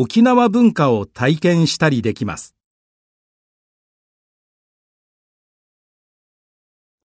沖縄文化を体験したりできます。